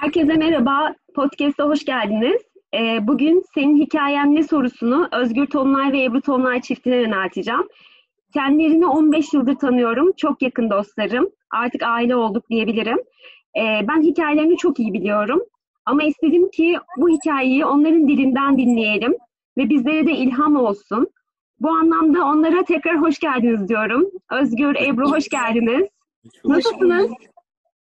Herkese merhaba, podcast'a hoş geldiniz. Ee, bugün senin hikayen ne sorusunu Özgür Tonlay ve Ebru Tonlay çiftine yönelteceğim. Kendilerini 15 yıldır tanıyorum, çok yakın dostlarım. Artık aile olduk diyebilirim. Ee, ben hikayelerini çok iyi biliyorum. Ama istedim ki bu hikayeyi onların dilinden dinleyelim ve bizlere de ilham olsun. Bu anlamda onlara tekrar hoş geldiniz diyorum. Özgür, Ebru hoş geldiniz. Nasılsınız?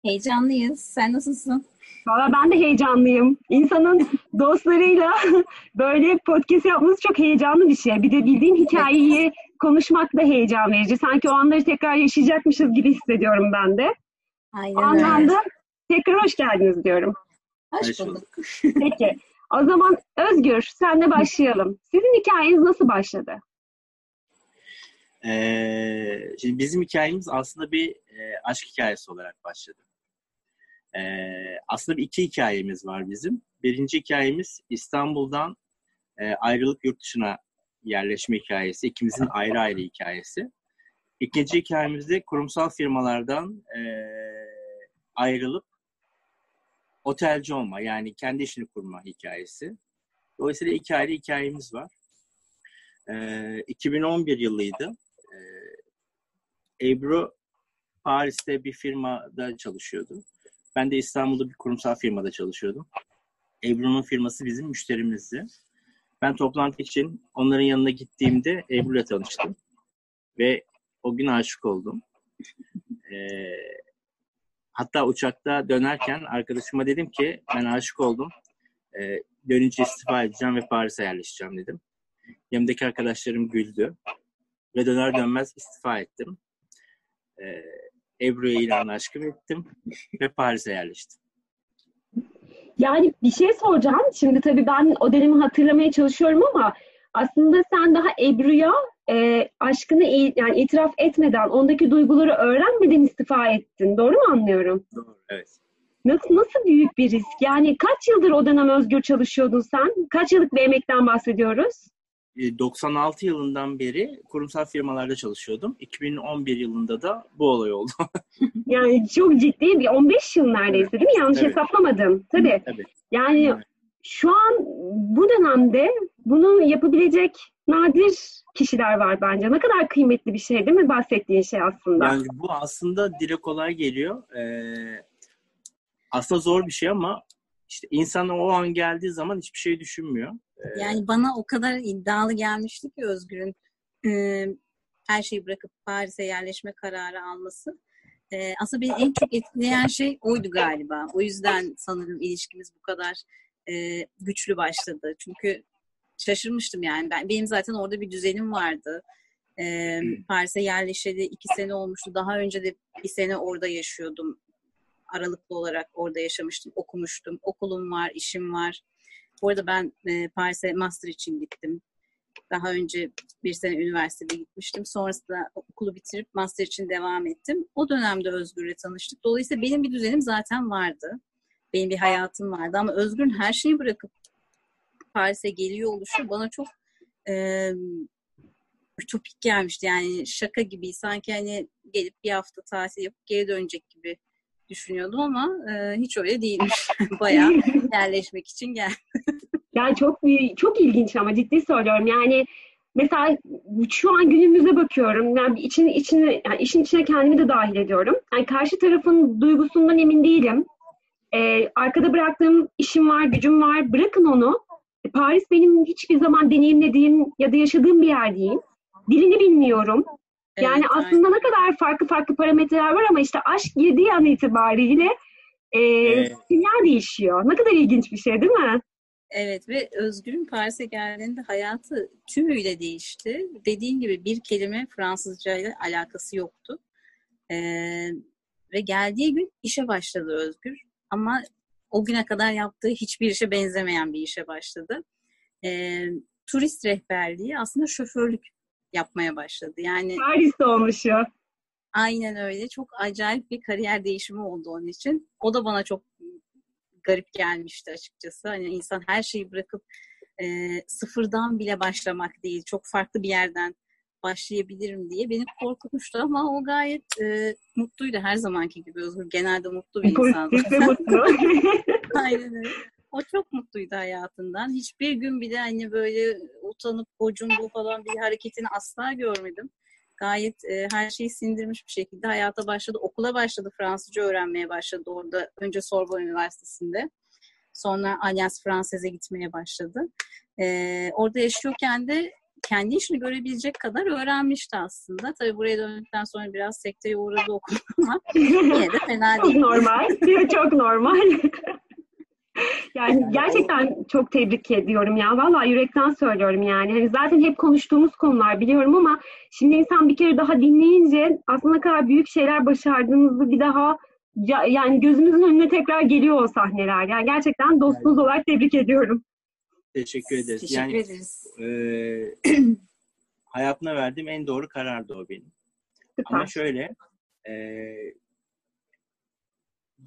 Heyecanlıyız. Sen nasılsın? Valla ben de heyecanlıyım. İnsanın dostlarıyla böyle podcast yapması çok heyecanlı bir şey. Bir de bildiğim hikayeyi konuşmak da heyecan verici. Sanki o anları tekrar yaşayacakmışız gibi hissediyorum ben de. Aynen O anlamda tekrar hoş geldiniz diyorum. Hoş Hoş bulduk. Peki. O zaman Özgür, senle başlayalım. Sizin hikayeniz nasıl başladı? Ee, şimdi bizim hikayemiz aslında bir e, aşk hikayesi olarak başladı. Ee, aslında iki hikayemiz var bizim. Birinci hikayemiz İstanbul'dan e, ayrılıp yurt dışına yerleşme hikayesi. İkimizin ayrı ayrı hikayesi. İkinci hikayemiz de kurumsal firmalardan e, ayrılıp otelci olma yani kendi işini kurma hikayesi. Dolayısıyla iki ayrı hikayemiz var. Ee, 2011 yılıydı. Ee, Ebru Paris'te bir firmada çalışıyordu. Ben de İstanbul'da bir kurumsal firmada çalışıyordum. Ebru'nun firması bizim müşterimizdi. Ben toplantı için onların yanına gittiğimde Ebru'yla tanıştım. Ve o gün aşık oldum. Ee, hatta uçakta dönerken arkadaşıma dedim ki ben aşık oldum. Ee, dönünce istifa edeceğim ve Paris'e yerleşeceğim dedim. Yanımdaki arkadaşlarım güldü. Ve döner dönmez istifa ettim. Ee, Ebru'ya ilan aşkım ettim ve Paris'e yerleştim. Yani bir şey soracağım. Şimdi tabii ben o dönemi hatırlamaya çalışıyorum ama aslında sen daha Ebru'ya e, aşkını i- yani itiraf etmeden, ondaki duyguları öğrenmeden istifa ettin. Doğru mu anlıyorum? Doğru. Evet. Nasıl, nasıl büyük bir risk? Yani kaç yıldır o dönem özgür çalışıyordun sen? Kaç yıllık bir emekten bahsediyoruz? Ee, 96 yılından beri kurumsal firmalarda çalışıyordum. 2011 yılında da bu olay oldu. Yani çok ciddi bir 15 yıl neredeyse değil mi? Yanlış Evet. hesaplamadım. Tabii. Tabii. Yani Evet. şu an bu dönemde bunu yapabilecek nadir kişiler var bence. Ne kadar kıymetli bir şey değil mi bahsettiğin şey aslında? Yani bu aslında dile kolay geliyor. Ee, aslında zor bir şey ama işte insan o an geldiği zaman hiçbir şey düşünmüyor. Ee, Yani bana o kadar iddialı gelmişti ki Özgür'ün e, her şeyi bırakıp Paris'e yerleşme kararı alması. E, aslında beni en çok etkileyen şey oydu galiba. O yüzden sanırım ilişkimiz bu kadar e, güçlü başladı. Çünkü şaşırmıştım yani. Ben, benim zaten orada bir düzenim vardı. E, Paris'e yerleşeli iki sene olmuştu. Daha önce de bir sene orada yaşıyordum. Aralıklı olarak orada yaşamıştım, okumuştum. Okulum var, işim var. Bu arada ben e, Paris'e master için gittim. Daha önce bir sene üniversitede gitmiştim. Sonrasında okulu bitirip master için devam ettim. O dönemde Özgür'le tanıştık. Dolayısıyla benim bir düzenim zaten vardı. Benim bir hayatım vardı. Ama Özgür'ün her şeyi bırakıp Paris'e geliyor oluşu bana çok e, ütopik gelmişti. Yani şaka gibi. Sanki hani gelip bir hafta tatil yapıp geri dönecek gibi düşünüyordum ama e, hiç öyle değilmiş. Bayağı yerleşmek için gel. Yani çok çok ilginç ama ciddi söylüyorum. Yani mesela şu an günümüze bakıyorum. Yani için içine yani işin içine kendimi de dahil ediyorum. Yani karşı tarafın duygusundan emin değilim. Ee, arkada bıraktığım işim var, gücüm var. Bırakın onu. E, Paris benim hiçbir zaman deneyimlediğim ya da yaşadığım bir yer değil. Dilini bilmiyorum. Yani Evet, aslında ne kadar farklı farklı parametreler var ama işte aşk girdiği an itibariyle e, Evet. dünya değişiyor. Ne kadar ilginç bir şey değil mi? Evet ve Özgür'ün Paris'e geldiğinde hayatı tümüyle değişti. Dediğin gibi bir kelime Fransızca ile alakası yoktu. Ee, ve geldiği gün işe başladı Özgür. Ama o güne kadar yaptığı hiçbir işe benzemeyen bir işe başladı. Ee, turist rehberliği aslında şoförlük yapmaya başladı. Yani Paris'te olmuş ya. Aynen öyle. Çok acayip bir kariyer değişimi oldu onun için. O da bana çok garip gelmişti açıkçası. Hani insan her şeyi bırakıp e, sıfırdan bile başlamak değil, çok farklı bir yerden başlayabilirim diye beni korkutmuştu ama o gayet e, mutluydu her zamanki gibi Özgür. Genelde mutlu bir insan. Mutlu. Aynen öyle. O çok mutluydu hayatından. Hiçbir gün bile hani böyle utanıp gocunduğu falan bir hareketini asla görmedim. Gayet e, her şeyi sindirmiş bir şekilde hayata başladı. Okula başladı. Fransızca öğrenmeye başladı orada. Önce Sorbonne Üniversitesi'nde. Sonra Alliance Français'e gitmeye başladı. E, orada yaşıyorken de kendi işini görebilecek kadar öğrenmişti aslında. Tabii buraya döndükten sonra biraz sekteye uğradı okul ama yine de fena değil. normal. Çok normal. Yani gerçekten çok tebrik ediyorum ya. Vallahi yürekten söylüyorum yani. Hani zaten hep konuştuğumuz konular biliyorum ama şimdi insan bir kere daha dinleyince aslında ne kadar büyük şeyler başardığınızı bir daha ya- yani gözümüzün önüne tekrar geliyor o sahneler. Yani gerçekten dostunuz olarak tebrik ediyorum. Teşekkür ederiz. Teşekkür yani ederiz. e, hayatına verdiğim en doğru karardı o benim. Süper. Ama şöyle e,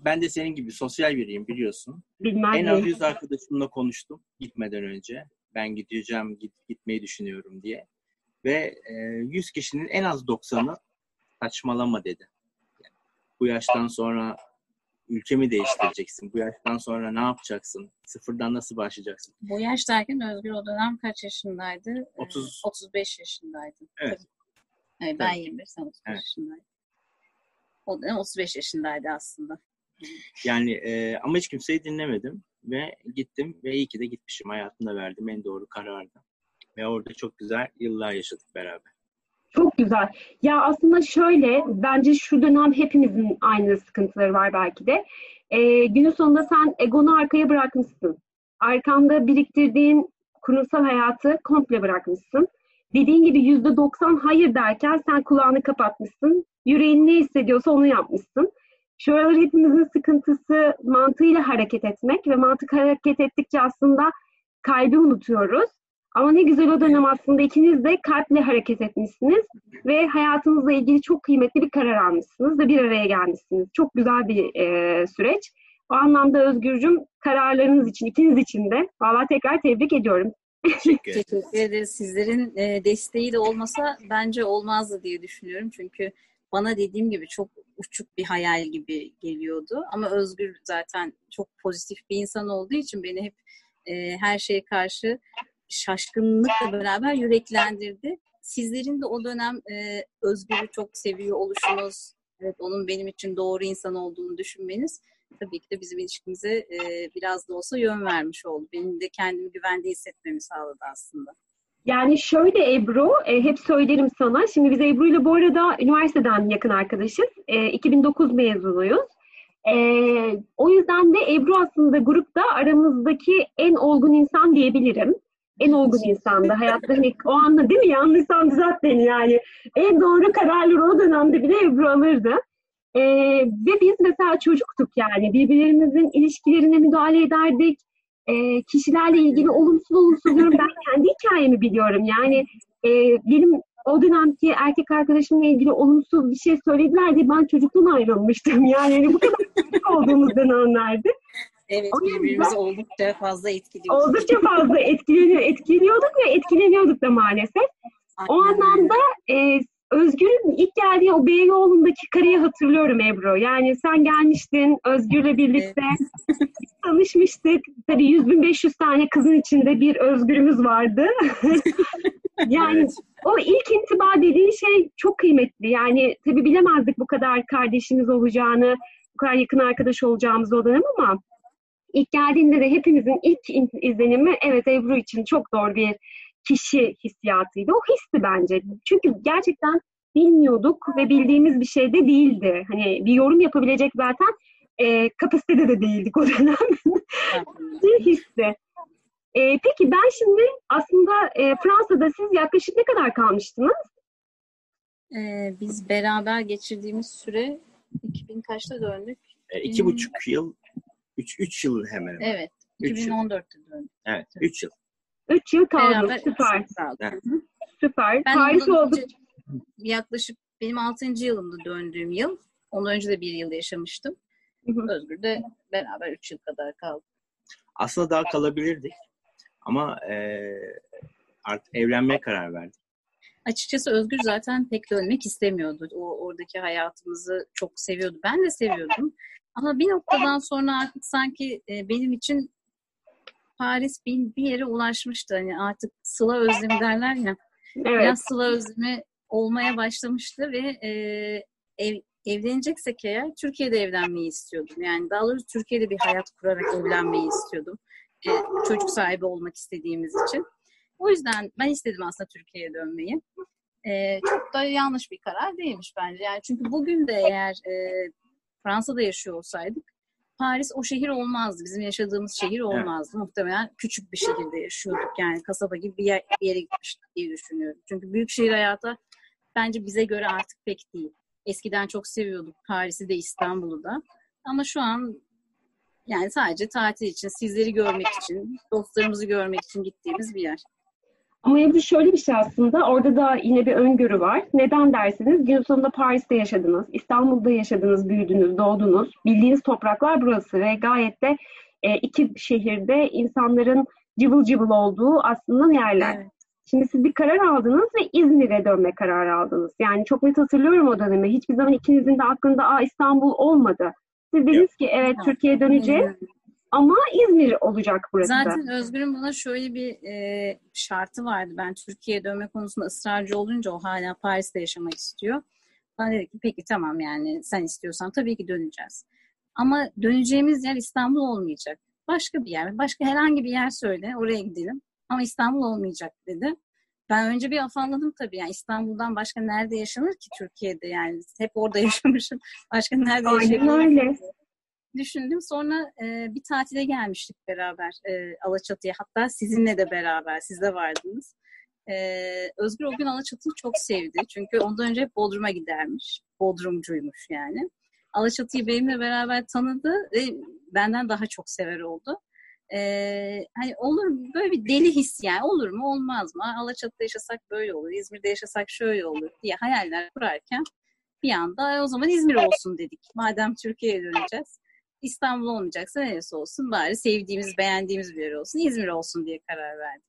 ben de senin gibi sosyal biriyim biliyorsun. Bilmem En az 100 arkadaşımla konuştum gitmeden önce. Ben gideceğim, git, gitmeyi düşünüyorum diye. Ve e, 100 kişinin en az 90'ı saçmalama dedi. Yani bu yaştan sonra ülkemi değiştireceksin. Bu yaştan sonra ne yapacaksın? Sıfırdan nasıl başlayacaksın? Bu yaş derken Özgür o dönem kaç yaşındaydı? Ee, 30. 35 yaşındaydı. Evet. Tabii. Evet, ben Tabii. 21, sen 35 Evet. yaşındaydın. O dönem 35 yaşındaydı aslında. Yani e, ama hiç kimseyi dinlemedim ve gittim ve iyi ki de gitmişim. Hayatımda verdiğim en doğru karardı. Ve orada çok güzel yıllar yaşadık beraber. Çok güzel. Ya aslında şöyle, bence şu dönem hepimizin aynı sıkıntıları var belki de. Ee, günün sonunda sen egonu arkaya bırakmışsın. Arkanda biriktirdiğin kurumsal hayatı komple bırakmışsın. Dediğin gibi yüzde doksan hayır derken sen kulağını kapatmışsın. Yüreğin ne hissediyorsa onu yapmışsın. Şu aralar hepimizin sıkıntısı mantığıyla hareket etmek ve mantık hareket ettikçe aslında kalbi unutuyoruz. Ama ne güzel o dönem aslında ikiniz de kalple hareket etmişsiniz ve hayatınızla ilgili çok kıymetli bir karar almışsınız ve bir araya gelmişsiniz. Çok güzel bir e, süreç. O anlamda Özgürcüm kararlarınız için, ikiniz için de valla tekrar tebrik ediyorum. Teşekkür ederim. Teşekkür ederiz. Sizlerin e, desteği de olmasa bence olmazdı diye düşünüyorum. Çünkü bana dediğim gibi çok uçuk bir hayal gibi geliyordu. Ama Özgür zaten çok pozitif bir insan olduğu için beni hep e, her şeye karşı şaşkınlıkla beraber yüreklendirdi. Sizlerin de o dönem e, Özgür'ü çok seviyor oluşunuz, evet onun benim için doğru insan olduğunu düşünmeniz tabii ki de bizim ilişkimize e, biraz da olsa yön vermiş oldu. Benim de kendimi güvende hissetmemi sağladı aslında. Yani şöyle Ebru, e, hep söylerim sana. Şimdi biz Ebru ile bu arada üniversiteden yakın arkadaşız. E, 2009 mezunuyuz. E, o yüzden de Ebru aslında grupta aramızdaki en olgun insan diyebilirim. En olgun insandı. Hayatta hani o anda değil mi? Yanlışsam düzelt beni yani. En doğru kararları o dönemde bile Ebru alırdı. E, ve biz mesela çocuktuk yani. Birbirlerimizin ilişkilerine müdahale ederdik. E, kişilerle ilgili olumsuz olumsuz yorum ben kendi hikayemi biliyorum. Yani e, benim o dönemki erkek arkadaşımla ilgili olumsuz bir şey söylediler diye ben çocuktan ayrılmıştım. Yani hani bu kadar çocuk olduğumuz dönemlerdi. Evet O birbirimizi oldukça fazla etkiliyoruz. Oldukça fazla etkileniyor, etkileniyorduk ve etkileniyorduk da maalesef. O Aynen öyle. anlamda e, Özgür'ün ilk geldiği o Beyoğlu'ndaki karıyı hatırlıyorum Ebru. Yani sen gelmiştin Özgür'le birlikte. Biz tanışmıştık. Tabii 100.500 tane kızın içinde bir Özgür'ümüz vardı. yani Evet. o ilk intiba dediğin şey çok kıymetli. Yani tabii bilemezdik bu kadar kardeşimiz olacağını, bu kadar yakın arkadaş olacağımızı o dönem ama ilk geldiğinde de hepimizin ilk izlenimi evet Ebru için çok doğru bir kişi hissiyatıydı. O histi bence. Çünkü gerçekten bilmiyorduk ve bildiğimiz bir şey de değildi. Hani bir yorum yapabilecek zaten e, kapasitede de değildik o dönem. bir histi. E, peki ben şimdi aslında e, Fransa'da siz yaklaşık ne kadar kalmıştınız? Ee, biz beraber geçirdiğimiz süre 2000 kaçta döndük? E, iki buçuk yıl, üç, üç yıl hemen hemen. Evet. Üç yıl. 2014'te döndük. Evet, üç yıl. Üç yıl. Beraber Süper. hı. Süper. Ben Paris ondan oldu. önce yaklaşık benim 6. yılımda döndüğüm yıl. Ondan önce de bir yıl yaşamıştım. Özgür de beraber 3 yıl kadar kaldık. Aslında daha kalabilirdik. Ama e, artık evlenmeye karar verdik. Açıkçası Özgür zaten pek dönmek istemiyordu. O oradaki hayatımızı çok seviyordu. Ben de seviyordum. Ama bir noktadan sonra artık sanki e, benim için Paris bir, bir yere ulaşmıştı. Hani artık sıla özlemi derler ya. Evet. Biraz sıla özlemi olmaya başlamıştı ve e, ev, evleneceksek eğer Türkiye'de evlenmeyi istiyordum. Yani daha doğrusu Türkiye'de bir hayat kurarak evlenmeyi istiyordum. E, çocuk sahibi olmak istediğimiz için. O yüzden ben istedim aslında Türkiye'ye dönmeyi. E, çok da yanlış bir karar değilmiş bence. Yani çünkü bugün de eğer e, Fransa'da yaşıyor olsaydık Paris o şehir olmazdı. Bizim yaşadığımız şehir olmazdı. Evet. Muhtemelen küçük bir şehirde yaşıyorduk. Yani kasaba gibi bir, yer, bir yere gitmiştik diye düşünüyorum. Çünkü büyük şehir hayatı bence bize göre artık pek değil. Eskiden çok seviyorduk Paris'i de İstanbul'u da. Ama şu an yani sadece tatil için, sizleri görmek için, dostlarımızı görmek için gittiğimiz bir yer. Ama Ebru şöyle bir şey aslında, orada da yine bir öngörü var. Neden dersiniz? Gün sonunda Paris'te yaşadınız, İstanbul'da yaşadınız, büyüdünüz, doğdunuz. Bildiğiniz topraklar burası ve gayet de e, iki şehirde insanların cıvıl cıvıl olduğu aslında yerler. Evet. Şimdi siz bir karar aldınız ve İzmir'e dönme kararı aldınız. Yani çok net hatırlıyorum o dönemi. Hiçbir zaman ikinizin de aklında Aa, İstanbul olmadı. Siz dediniz ki evet Türkiye'ye döneceğiz. Ama İzmir olacak burası. Zaten Özgür'ün buna şöyle bir e, şartı vardı. Ben Türkiye'ye dönme konusunda ısrarcı olunca o hala Paris'te yaşamak istiyor. Ben dedim ki peki tamam yani sen istiyorsan tabii ki döneceğiz. Ama döneceğimiz yer İstanbul olmayacak. Başka bir yer, başka herhangi bir yer söyle oraya gidelim. Ama İstanbul olmayacak dedi. Ben önce bir afalladım tabii. Yani İstanbul'dan başka nerede yaşanır ki Türkiye'de yani? Hep orada yaşamışım. Başka nerede yaşanır? Düşündüm. Sonra e, bir tatile gelmiştik beraber e, Alaçatı'ya. Hatta sizinle de beraber. Siz de vardınız. E, Özgür o gün Alaçatı'yı çok sevdi. Çünkü ondan önce hep Bodrum'a gidermiş. Bodrumcuymuş yani. Alaçatı'yı benimle beraber tanıdı ve benden daha çok sever oldu e, hani olur mu? Böyle bir deli his yani olur mu olmaz mı? Alaçatı'da yaşasak böyle olur, İzmir'de yaşasak şöyle olur diye hayaller kurarken bir anda o zaman İzmir olsun dedik. Madem Türkiye'ye döneceğiz. İstanbul olmayacaksa neresi olsun bari sevdiğimiz, beğendiğimiz bir yer olsun. İzmir olsun diye karar verdik.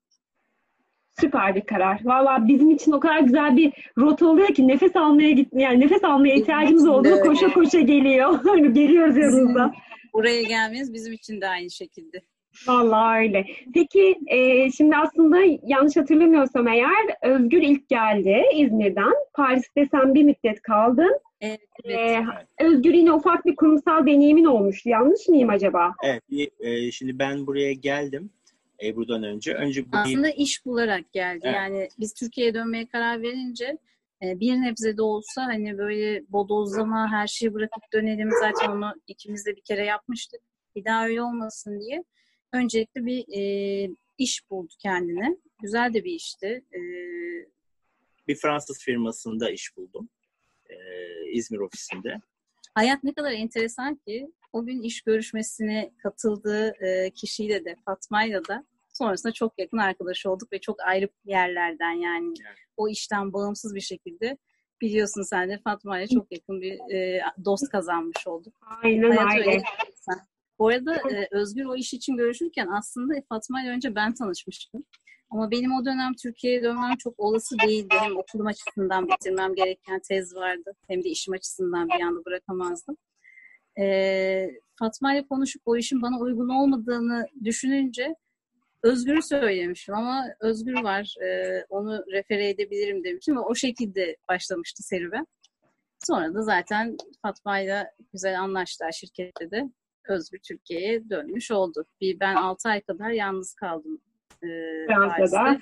Süper bir karar. Valla bizim için o kadar güzel bir rota oluyor ki nefes almaya git yani nefes almaya ihtiyacımız olduğu koşa koşa geliyor. Hani geliyoruz yanınızda. Buraya gelmeniz bizim için de aynı şekilde. Vallahi öyle. Peki e, şimdi aslında yanlış hatırlamıyorsam eğer Özgür ilk geldi İzmir'den. Paris'te sen bir müddet kaldın. Evet, evet. Ee, Özgür yine ufak bir kurumsal deneyimin olmuştu. Yanlış mıyım acaba? Evet. E, şimdi ben buraya geldim. Ebru'dan önce. önce bu Aslında iş bularak geldi. Evet. Yani biz Türkiye'ye dönmeye karar verince e, bir nebze de olsa hani böyle bodozlama her şeyi bırakıp dönelim. Zaten onu ikimiz de bir kere yapmıştık. Bir daha öyle olmasın diye öncelikle bir e, iş buldu kendine. Güzel de bir işti. E, bir Fransız firmasında iş buldum. E, İzmir ofisinde. Hayat ne kadar enteresan ki o gün iş görüşmesine katıldığı e, kişiyle de Fatma'yla da sonrasında çok yakın arkadaş olduk ve çok ayrı yerlerden yani evet. o işten bağımsız bir şekilde biliyorsun sen de Fatma ile çok yakın bir e, dost kazanmış olduk. Aynen Hayat öyle. Bu arada e, Özgür o iş için görüşürken aslında Fatma ile önce ben tanışmıştım. Ama benim o dönem Türkiye'ye dönmem çok olası değildi. Hem okulum açısından bitirmem gereken tez vardı. Hem de işim açısından bir anda bırakamazdım. E, Fatma ile konuşup o işin bana uygun olmadığını düşününce Özgür'ü söylemişim ama Özgür var e, onu refere edebilirim demiştim ve o şekilde başlamıştı serüven. Sonra da zaten Fatma ile güzel anlaştılar şirkette de. Özgür Türkiye'ye dönmüş oldu. Bir ben 6 ay kadar yalnız kaldım. Fransa'da.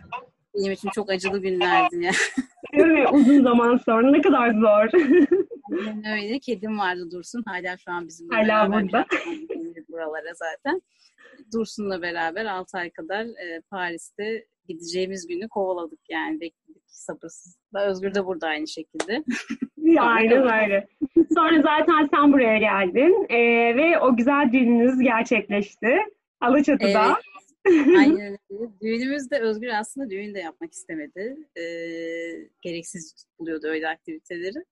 Benim için çok acılı günlerdi ya. Yani. Uzun zaman sonra ne kadar zor. Yani öyle. Kedim vardı Dursun. Hala şu an bizim Hala burada. buralara zaten. Dursun'la beraber 6 ay kadar e, Paris'te gideceğimiz günü kovaladık yani bekledik sabırsızlıkla. Özgür de burada aynı şekilde. Aynen öyle. Sonra zaten sen buraya geldin e, ve o güzel düğününüz gerçekleşti. Alaçatı'da. Evet. Aynen öyle. Düğünümüzde Özgür aslında düğün de yapmak istemedi. E, gereksiz buluyordu öyle aktiviteleri.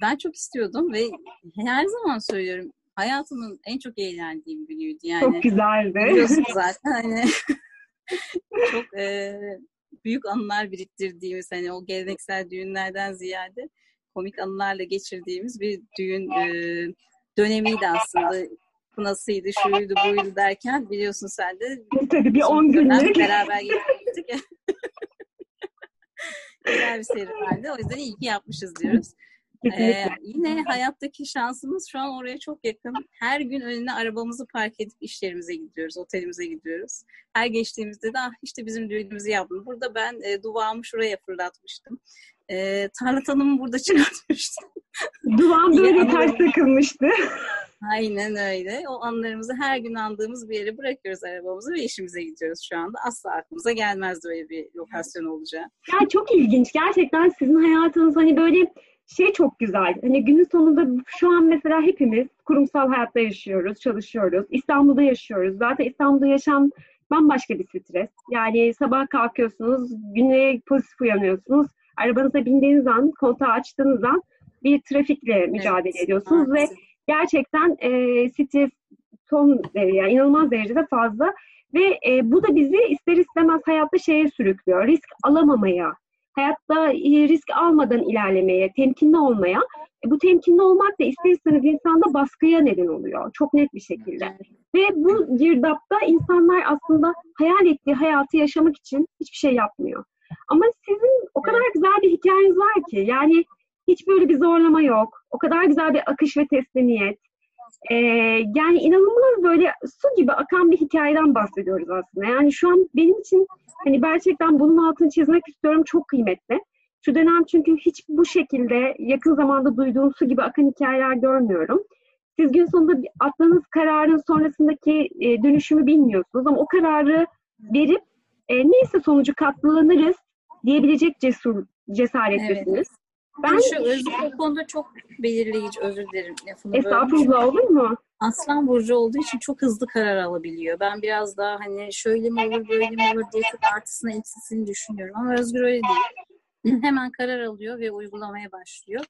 Ben çok istiyordum ve her zaman söylüyorum hayatımın en çok eğlendiğim günüydü. Yani, çok güzeldi. Biliyorsun zaten hani çok e, büyük anılar biriktirdiğimiz hani o geleneksel düğünlerden ziyade komik anılarla geçirdiğimiz bir düğün e, dönemiydi aslında. Kınasıydı, şuydu, buydu derken biliyorsun sen de. Tabii bir 10 günlük. Beraber geçirdik. Güzel bir serüvendi. O yüzden iyi ki yapmışız diyoruz. Ee, yine hayattaki şansımız şu an oraya çok yakın. Her gün önüne arabamızı park edip işlerimize gidiyoruz, otelimize gidiyoruz. Her geçtiğimizde de ah işte bizim düğünümüzü yaptım. Burada ben e, duvağımı şuraya fırlatmıştım. E, tarla tanımı burada çıkartmıştım. Duvağım böyle ters takılmıştı. Aynen öyle. O anlarımızı her gün andığımız bir yere bırakıyoruz arabamızı ve işimize gidiyoruz şu anda. Asla aklımıza gelmezdi öyle bir lokasyon olacağı. Ya çok ilginç. Gerçekten sizin hayatınız hani böyle şey çok güzel. Hani günün sonunda şu an mesela hepimiz kurumsal hayatta yaşıyoruz, çalışıyoruz. İstanbul'da yaşıyoruz. Zaten İstanbul'da yaşam bambaşka bir stres. Yani sabah kalkıyorsunuz, güne pozitif uyanıyorsunuz. Arabanıza bindiğiniz an, kontağı açtığınız an bir trafikle mücadele evet, ediyorsunuz maalesef. ve gerçekten e, stres son derece, yani inanılmaz derecede fazla ve e, bu da bizi ister istemez hayatta şeye sürüklüyor. Risk alamamaya, hayatta e, risk almadan ilerlemeye, temkinli olmaya. E, bu temkinli olmak da ister istemez insanda baskıya neden oluyor. Çok net bir şekilde. Ve bu girdapta insanlar aslında hayal ettiği hayatı yaşamak için hiçbir şey yapmıyor. Ama sizin o kadar güzel bir hikayeniz var ki yani hiç böyle bir zorlama yok. O kadar güzel bir akış ve teslimiyet. Ee, yani inanılmaz böyle su gibi akan bir hikayeden bahsediyoruz aslında. Yani şu an benim için hani gerçekten bunun altını çizmek istiyorum çok kıymetli. Şu dönem çünkü hiç bu şekilde yakın zamanda duyduğum su gibi akan hikayeler görmüyorum. Siz gün sonunda attığınız kararın sonrasındaki e, dönüşümü bilmiyorsunuz ama o kararı verip e, neyse sonucu katlanırız diyebilecek cesur cesaretlesiniz. Evet. Ben şu Özgür o konuda çok belirleyici, özür dilerim lafını Estağfurullah olur mu? Aslan Burcu olduğu için çok hızlı karar alabiliyor. Ben biraz daha hani şöyle mi olur, böyle mi olur diye çok artısını eksisini düşünüyorum. Ama Özgür öyle değil. Hemen karar alıyor ve uygulamaya başlıyor.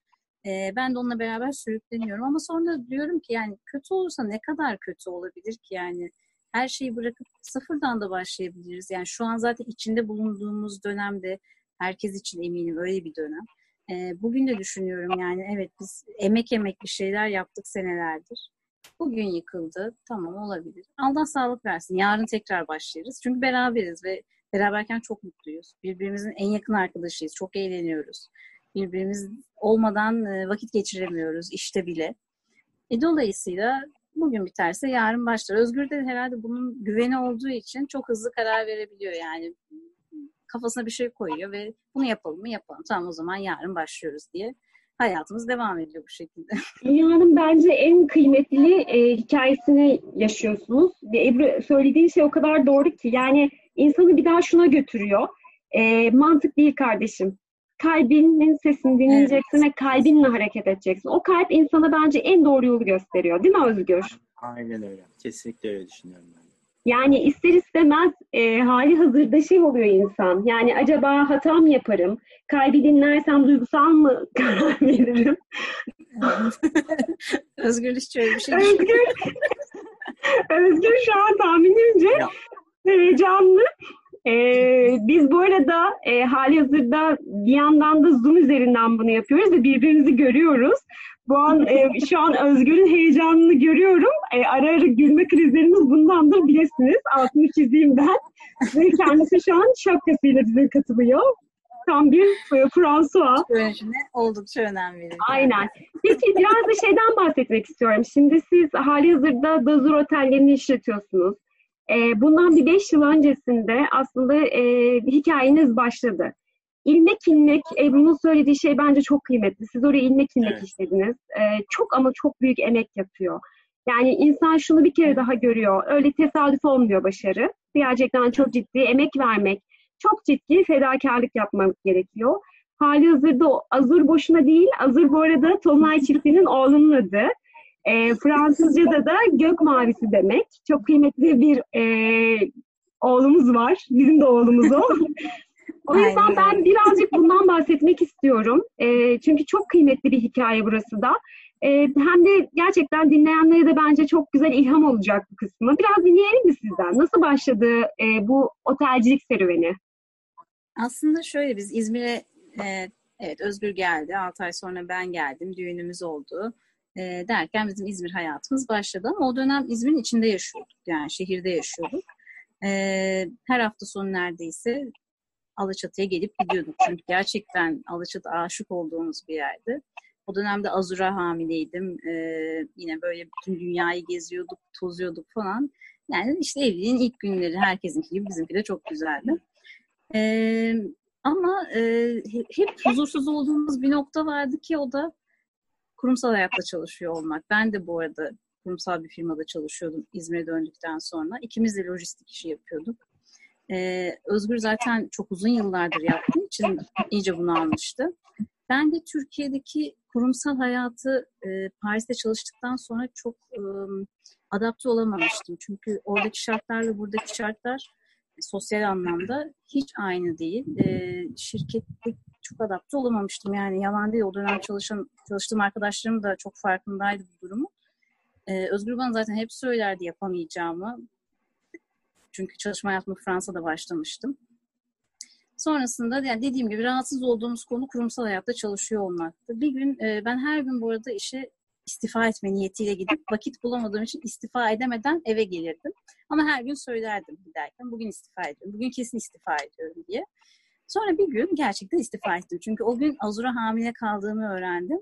Ee, ben de onunla beraber sürükleniyorum. Ama sonra diyorum ki yani kötü olursa ne kadar kötü olabilir ki yani her şeyi bırakıp sıfırdan da başlayabiliriz. Yani şu an zaten içinde bulunduğumuz dönemde herkes için eminim öyle bir dönem. E, bugün de düşünüyorum yani evet biz emek emek bir şeyler yaptık senelerdir. Bugün yıkıldı. Tamam olabilir. Allah sağlık versin. Yarın tekrar başlarız. Çünkü beraberiz ve beraberken çok mutluyuz. Birbirimizin en yakın arkadaşıyız. Çok eğleniyoruz. Birbirimiz olmadan vakit geçiremiyoruz işte bile. E, dolayısıyla bugün biterse yarın başlar. Özgür de herhalde bunun güveni olduğu için çok hızlı karar verebiliyor yani kafasına bir şey koyuyor ve bunu yapalım mı yapalım. Tamam o zaman yarın başlıyoruz diye hayatımız devam ediyor bu şekilde. Dünyanın bence en kıymetli e, hikayesini yaşıyorsunuz. Ebru söylediği şey o kadar doğru ki yani insanı bir daha şuna götürüyor. E, mantık değil kardeşim. Kalbinin sesini dinleyeceksin evet. ve kalbinle hareket edeceksin. O kalp insana bence en doğru yolu gösteriyor. Değil mi Özgür? Aynen öyle. Kesinlikle öyle düşünüyorum ben. Yani ister istemez e, hali hazırda şey oluyor insan. Yani acaba hata mı yaparım? Kalbi dinlersem duygusal mı karar veririm? Özgür hiç öyle bir şey Özgür, Özgür şu an tahminimce heyecanlı. Ee, biz bu arada e, hali hazırda bir yandan da Zoom üzerinden bunu yapıyoruz ve birbirimizi görüyoruz. Bu an e, şu an Özgür'ün heyecanını görüyorum. E, ara ara gülme krizlerimiz bundandır bilirsiniz. Altını çizeyim ben. Ve kendisi şu an şapkasıyla bize katılıyor. Tam bir e, François. Psikolojine oldukça önem veriyor. Aynen. Peki biraz da şeyden bahsetmek istiyorum. Şimdi siz hali hazırda Dazur Otellerini işletiyorsunuz. E, bundan bir beş yıl öncesinde aslında e, hikayeniz başladı. İlmek ilmek, Ebru'nun söylediği şey bence çok kıymetli. Siz oraya ilmek ilmek evet. işlediniz. Ee, çok ama çok büyük emek yapıyor. Yani insan şunu bir kere daha görüyor. Öyle tesadüf olmuyor başarı. Gerçekten çok ciddi emek vermek, çok ciddi fedakarlık yapmak gerekiyor. Hali hazırda Azur boşuna değil. Azur bu arada Tonlay çiftinin oğlunun adı. E, Fransızca'da da gök mavisi demek. Çok kıymetli bir e, oğlumuz var. Bizim de oğlumuz o. O yüzden ben birazcık bundan bahsetmek istiyorum. E, çünkü çok kıymetli bir hikaye burası da. E, hem de gerçekten dinleyenlere de bence çok güzel ilham olacak bu kısmı. Biraz dinleyelim mi sizden? Nasıl başladı e, bu otelcilik serüveni? Aslında şöyle biz İzmir'e e, evet Özgür geldi. 6 ay sonra ben geldim. Düğünümüz oldu. E, derken bizim İzmir hayatımız başladı. Ama o dönem İzmir'in içinde yaşıyorduk. Yani şehirde yaşıyorduk. E, her hafta sonu neredeyse Alaçatı'ya gelip gidiyorduk. Çünkü gerçekten Alaçatı aşık olduğumuz bir yerdi. O dönemde Azura hamileydim. Ee, yine böyle bütün dünyayı geziyorduk, tozuyorduk falan. Yani işte evliliğin ilk günleri herkesinki gibi bizimki de çok güzeldi. Ee, ama e, hep huzursuz olduğumuz bir nokta vardı ki o da kurumsal hayatta çalışıyor olmak. Ben de bu arada kurumsal bir firmada çalışıyordum İzmir'e döndükten sonra. İkimiz de lojistik işi yapıyorduk. Ee, Özgür zaten çok uzun yıllardır yaptığı için iyice bunu almıştı. Ben de Türkiye'deki kurumsal hayatı e, Paris'te çalıştıktan sonra çok e, adapte olamamıştım. Çünkü oradaki şartlarla buradaki şartlar e, sosyal anlamda hiç aynı değil. E, şirkette çok adapte olamamıştım. Yani yalan değil. O dönem çalışan, çalıştığım arkadaşlarım da çok farkındaydı bu durumu. E, Özgür bana zaten hep söylerdi yapamayacağımı. Çünkü çalışma hayatımı Fransa'da başlamıştım. Sonrasında yani dediğim gibi rahatsız olduğumuz konu kurumsal hayatta çalışıyor olmaktı. Bir gün e, ben her gün bu arada işe istifa etme niyetiyle gidip vakit bulamadığım için istifa edemeden eve gelirdim. Ama her gün söylerdim giderken bugün istifa ediyorum, bugün kesin istifa ediyorum diye. Sonra bir gün gerçekten istifa ettim. Çünkü o gün Azura hamile kaldığımı öğrendim.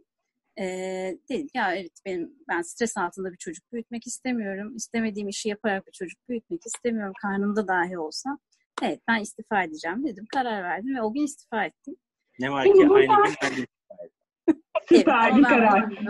Ee, dedim ya evet benim ben stres altında bir çocuk büyütmek istemiyorum. İstemediğim işi yaparak bir çocuk büyütmek istemiyorum. Karnımda dahi olsa. Evet ben istifa edeceğim dedim. Karar verdim ve o gün istifa ettim. Ne var ki aynı gün ben de. Süper bir karar.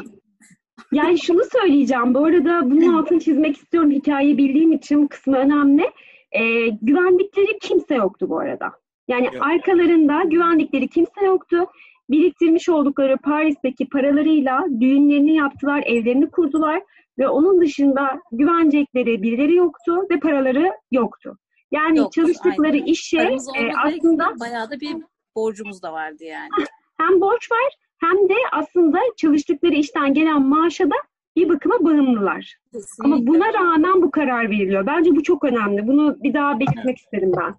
Yani şunu söyleyeceğim. Bu arada bunun altını çizmek istiyorum. Hikayeyi bildiğim için bu kısmı önemli. Ee, güvendikleri kimse yoktu bu arada. Yani Yok. arkalarında güvendikleri kimse yoktu. Biriktirmiş oldukları Paris'teki paralarıyla düğünlerini yaptılar, evlerini kurdular ve onun dışında güvenecekleri birileri yoktu ve paraları yoktu. Yani Yok, çalıştıkları aynen. işe e, aslında bayağı da bir borcumuz da vardı yani. Hem borç var hem de aslında çalıştıkları işten gelen maaşa da bir bakıma bağımlılar. Kesinlikle. Ama buna rağmen bu karar veriliyor. Bence bu çok önemli. Bunu bir daha belirtmek isterim ben.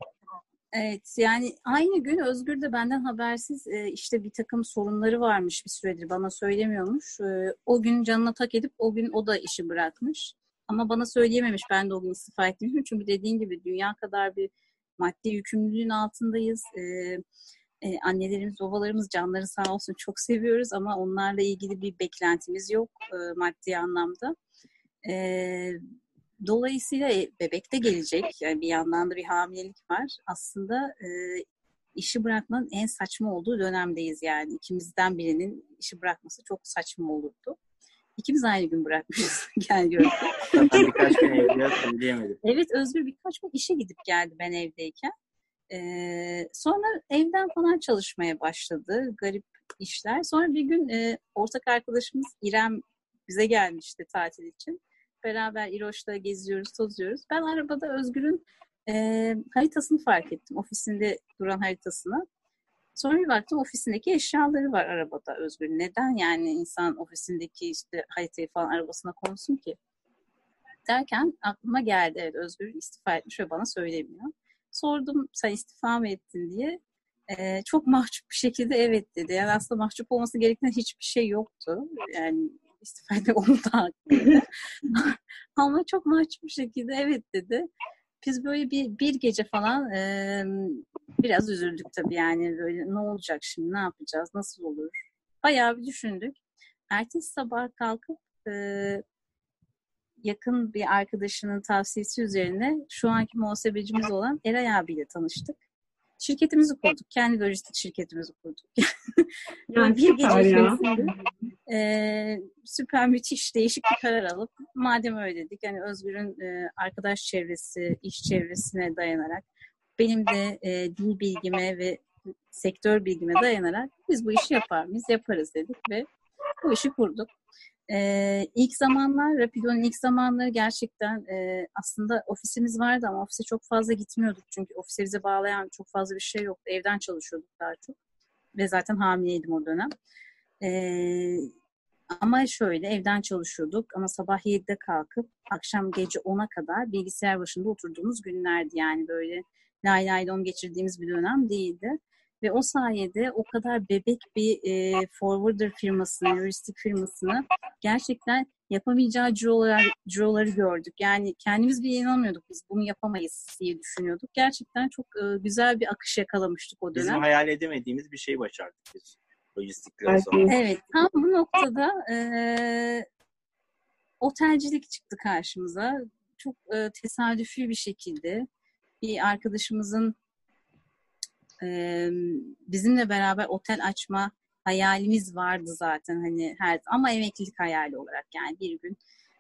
Evet yani aynı gün Özgür de benden habersiz e, işte bir takım sorunları varmış bir süredir bana söylemiyormuş. E, o gün canına tak edip o gün o da işi bırakmış. Ama bana söyleyememiş ben de o gün istifa etmişim. Çünkü dediğin gibi dünya kadar bir maddi yükümlülüğün altındayız. E, annelerimiz, babalarımız canları sağ olsun çok seviyoruz ama onlarla ilgili bir beklentimiz yok maddi anlamda. E, dolayısıyla e, bebek de gelecek. Yani bir yandan da bir hamilelik var. Aslında e, işi bırakmanın en saçma olduğu dönemdeyiz yani. ikimizden birinin işi bırakması çok saçma olurdu. İkimiz aynı gün bırakmışız gel gördük. Birkaç gün evde söyleyemedim. Evet Özgür birkaç gün işe gidip geldi ben evdeyken. Ee, sonra evden falan çalışmaya başladı. Garip işler. Sonra bir gün e, ortak arkadaşımız İrem bize gelmişti tatil için. Beraber İroş'ta geziyoruz, tozuyoruz. Ben arabada Özgür'ün e, haritasını fark ettim. Ofisinde duran haritasını. Sonra bir baktım ofisindeki eşyaları var arabada Özgür. Neden yani insan ofisindeki işte haritayı falan arabasına konsun ki? Derken aklıma geldi evet Özgür istifa etmiş ve bana söylemiyor. Sordum sen istifa mı ettin diye. Ee, çok mahcup bir şekilde evet dedi. Yani aslında mahcup olması gereken hiçbir şey yoktu. Yani istifa etmek onun da hakkıydı. Ama çok mahcup bir şekilde evet dedi. Biz böyle bir, bir gece falan e, biraz üzüldük tabii yani böyle ne olacak şimdi ne yapacağız nasıl olur bayağı bir düşündük. Ertesi sabah kalkıp e, yakın bir arkadaşının tavsiyesi üzerine şu anki muhasebecimiz olan Eray abiyle tanıştık. Şirketimizi kurduk. Kendi lojistik şirketimizi kurduk. yani bir gece e, süper müthiş değişik bir karar alıp madem öyle dedik yani Özgür'ün e, arkadaş çevresi, iş çevresine dayanarak benim de e, dil bilgime ve sektör bilgime dayanarak biz bu işi yapar mıyız? Yaparız dedik ve bu işi kurduk. Ee, ilk zamanlar, Rapido'nun ilk zamanları gerçekten e, aslında ofisimiz vardı ama ofise çok fazla gitmiyorduk. Çünkü ofise bize bağlayan çok fazla bir şey yoktu. Evden çalışıyorduk daha çok. Ve zaten hamileydim o dönem. Ee, ama şöyle evden çalışıyorduk ama sabah 7'de kalkıp akşam gece 10'a kadar bilgisayar başında oturduğumuz günlerdi yani böyle lay lay lom geçirdiğimiz bir dönem değildi. Ve o sayede o kadar bebek bir e, forwarder firmasını, heuristik firmasını gerçekten yapamayacağı cirolar, ciroları gördük. Yani kendimiz bile inanmıyorduk biz bunu yapamayız diye düşünüyorduk. Gerçekten çok e, güzel bir akış yakalamıştık o dönem. Bizim hayal edemediğimiz bir şey başardık biz. Lojistikler. Evet, tam bu noktada e, otelcilik çıktı karşımıza. Çok e, tesadüfi bir şekilde bir arkadaşımızın bizimle beraber otel açma hayalimiz vardı zaten hani her ama emeklilik hayali olarak yani bir gün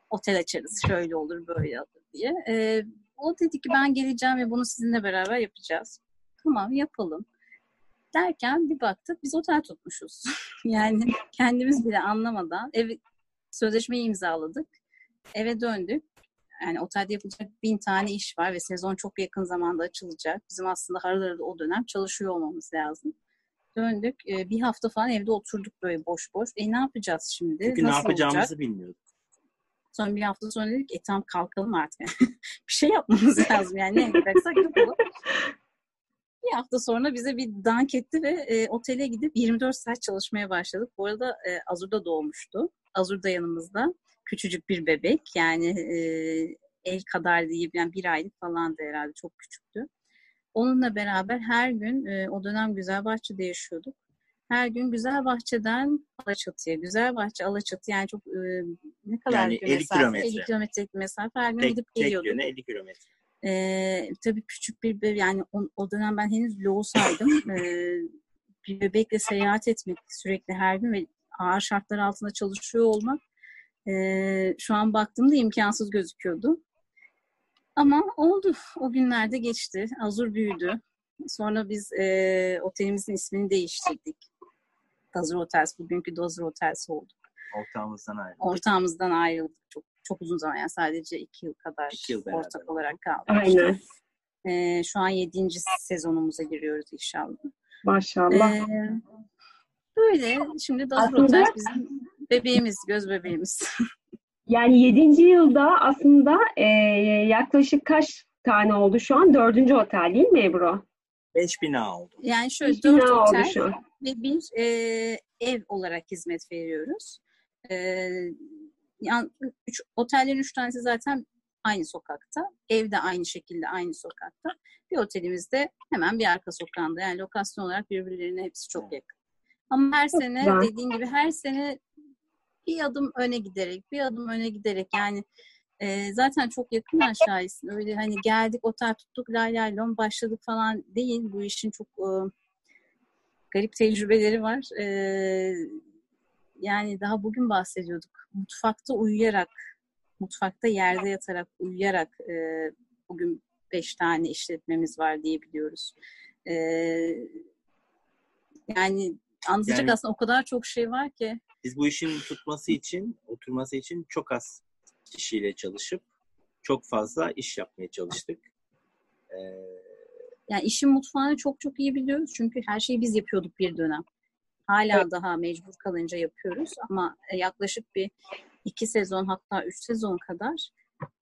otel açarız şöyle olur böyle olur diye. O dedi ki ben geleceğim ve bunu sizinle beraber yapacağız. Tamam yapalım. Derken bir baktık biz otel tutmuşuz. yani kendimiz bile anlamadan ev sözleşmeyi imzaladık. Eve döndük. Yani otelde yapılacak bin tane iş var ve sezon çok yakın zamanda açılacak. Bizim aslında harıl o dönem çalışıyor olmamız lazım. Döndük. e, Bir hafta falan evde oturduk böyle boş boş. E ne yapacağız şimdi? Çünkü ne Nasıl yapacağımızı olacak? bilmiyorduk. Sonra bir hafta sonra dedik e tamam kalkalım artık. bir şey yapmamız lazım yani ne yaparsak yapalım. Bir hafta sonra bize bir dank etti ve e, otele gidip 24 saat çalışmaya başladık. Bu arada e, Azur'da doğmuştu. Azur da yanımızda. Küçücük bir bebek yani e, el kadar değil yani bir aylık falandı herhalde çok küçüktü. Onunla beraber her gün e, o dönem Güzelbahçe'de yaşıyorduk. Her gün Güzelbahçe'den Alaçatı'ya, Güzelbahçe Alaçatı yani çok e, ne kadar Yani bir 50 mesafe? kilometre. 50 kilometrelik mesafe her gün Tek, gidip tek geliyorduk. yöne 50 kilometre. Ee, tabii küçük bir bebek yani o, o dönem ben henüz loğusaydım. Ee, bir bebekle seyahat etmek sürekli her gün ve ağır şartlar altında çalışıyor olmak ee, şu an baktığımda imkansız gözüküyordu. Ama oldu. O günlerde geçti. Azur büyüdü. Sonra biz e, otelimizin ismini değiştirdik. Dazur Hotels. Bugünkü Dazur Hotels oldu. Ortağımızdan ayrıldık. Ortağımızdan ayrıldık. Çok çok uzun zaman yani sadece iki yıl kadar İki yıl beraber ortak olarak kaldık. Aynen. Ee, şu an yedinci sezonumuza giriyoruz inşallah. Maşallah. Ee, böyle. Şimdi Dazur Hotels bizim bebeğimiz, göz bebeğimiz. Yani 7. yılda aslında e, yaklaşık kaç tane oldu şu an? Dördüncü otel değil mi Ebru? 5 bina oldu. Yani şöyle Beş dört bina oldu otel şu an. ve bir e, ev olarak hizmet veriyoruz. E, yani üç, otellerin üç tanesi zaten aynı sokakta. Ev de aynı şekilde aynı sokakta. Bir otelimiz de hemen bir arka sokağında. Yani lokasyon olarak birbirlerine hepsi çok yakın. Ama her sene dediğin gibi her sene bir adım öne giderek, bir adım öne giderek yani e, zaten çok yakın aşağısın. Öyle hani geldik otel tuttuk lay lay lom başladık falan değil. Bu işin çok e, garip tecrübeleri var. E, yani daha bugün bahsediyorduk. Mutfakta uyuyarak, mutfakta yerde yatarak, uyuyarak e, bugün beş tane işletmemiz var diyebiliyoruz. E, yani anlatacak Yani- aslında o kadar çok şey var ki. Biz bu işin tutması için, oturması için çok az kişiyle çalışıp çok fazla iş yapmaya çalıştık. Ee, Yani işin mutfağını çok çok iyi biliyoruz. Çünkü her şeyi biz yapıyorduk bir dönem. Hala daha mecbur kalınca yapıyoruz. Ama e, yaklaşık bir iki sezon hatta üç sezon kadar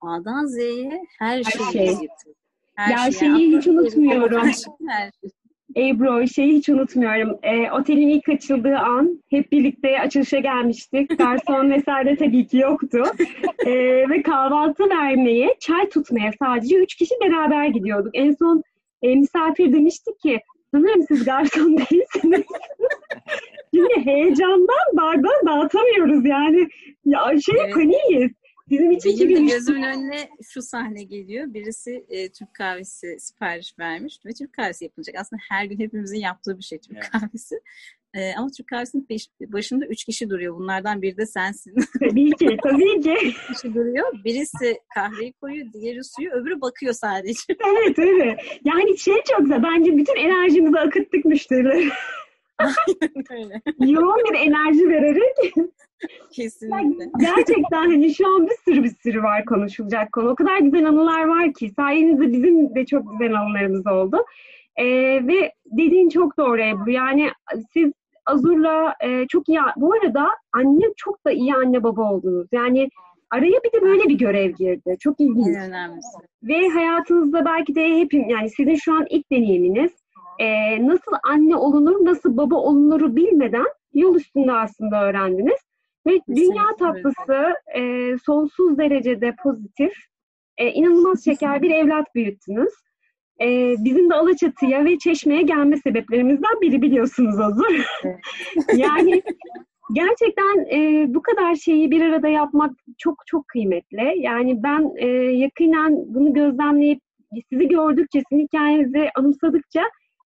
A'dan Z'ye her şeyi şey. yapıyoruz. Her Ya şeyi. şeyi hiç unutmuyorum. her her şey. Ebru şeyi hiç unutmuyorum. E, otelin ilk açıldığı an hep birlikte açılışa gelmiştik. Garson vesaire tabii ki yoktu. E, ve kahvaltı vermeye, çay tutmaya sadece üç kişi beraber gidiyorduk. En son e, misafir demişti ki sanırım siz garson değilsiniz. Şimdi heyecandan bardağı dağıtamıyoruz yani. Ya şey Evet. paniğiz. Bizim için Benim de 2003 gözümün önüne şu sahne geliyor. Birisi e, Türk kahvesi sipariş vermiş ve Türk kahvesi yapılacak. Aslında her gün hepimizin yaptığı bir şey Türk Evet. kahvesi. E, ama Türk kahvesinin peş- başında üç kişi duruyor. Bunlardan biri de sensin. tabii ki, tabii ki. kişi duruyor. Birisi kahveyi koyuyor, diğeri suyu, öbürü bakıyor sadece. Evet evet. Yani şey çok güzel. Bence bütün enerjimizi akıttık müşterilere. Öyle. Yoğun bir enerji vererek. Kesinlikle. Gerçekten hani şu an bir sürü bir sürü var konuşulacak konu. O kadar güzel anılar var ki. Sayenizde bizim de çok güzel anılarımız oldu. Ee, ve dediğin çok doğru Ebru. Yani siz Azur'la e, çok iyi... Bu arada annem çok da iyi anne baba oldunuz. Yani araya bir de böyle bir görev girdi. Çok ilginç. En önemlisi. Ve hayatınızda belki de hepim yani sizin şu an ilk deneyiminiz e, nasıl anne olunur, nasıl baba olunuru bilmeden yol üstünde aslında öğrendiniz. Ve dünya tatlısı e, sonsuz derecede pozitif, e, inanılmaz şeker bir evlat büyüttünüz. E, bizim de Alaçatı'ya ve Çeşme'ye gelme sebeplerimizden biri biliyorsunuz Azur. yani gerçekten e, bu kadar şeyi bir arada yapmak çok çok kıymetli. Yani ben e, yakinen bunu gözlemleyip sizi gördükçe, sizin hikayenizi anımsadıkça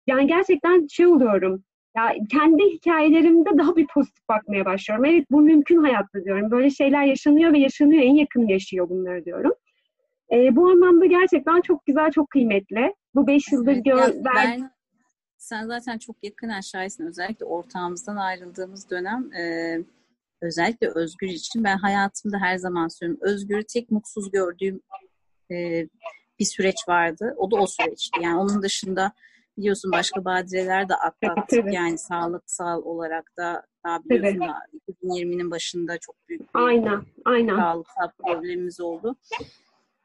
yani gerçekten şey oluyorum. Ya kendi hikayelerimde daha bir pozitif bakmaya başlıyorum. Evet bu mümkün hayatta diyorum. Böyle şeyler yaşanıyor ve yaşanıyor. En yakın yaşıyor bunları diyorum. E, bu anlamda gerçekten çok güzel, çok kıymetli. Bu beş yıldır Evet, ver- ben sen zaten çok yakın aşağısın. Özellikle ortağımızdan ayrıldığımız dönem e, özellikle Özgür için ben hayatımda her zaman söylüyorum. Özgür'ü tek mutsuz gördüğüm e, bir süreç vardı. O da o süreçti. Yani onun dışında biliyorsun başka badireler de atlattık. Evet, evet. Yani sağlıksal olarak da daha biliyorsun da 2020'nin başında çok büyük bir Aynen, aynen. sağlıksal problemimiz oldu.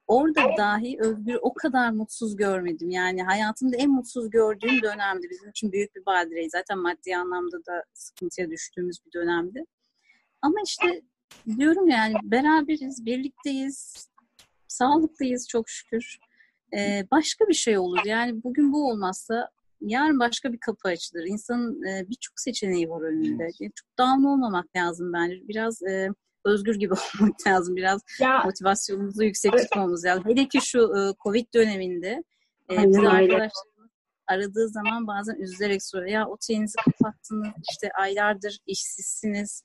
Orada dahi Özgür o kadar mutsuz görmedim. Yani hayatımda en mutsuz gördüğüm dönemdi. Bizim için büyük bir badireyi. Zaten maddi anlamda da sıkıntıya düştüğümüz bir dönemdi. Ama işte diyorum yani beraberiz, birlikteyiz, sağlıklıyız çok şükür. Ee, başka bir şey olur. Yani bugün bu olmazsa yarın başka bir kapı açılır. İnsanın e, birçok seçeneği var önünde. Çok down olmamak lazım bence. Biraz e, özgür gibi olmak lazım. Biraz Ya motivasyonumuzu yüksek tutmamız lazım. Hele ki şu e, Covid döneminde e, öyle. arkadaşlarımız aradığı zaman bazen üzülerek soruyor. Ya otelinizi kapattınız, işte aylardır işsizsiniz.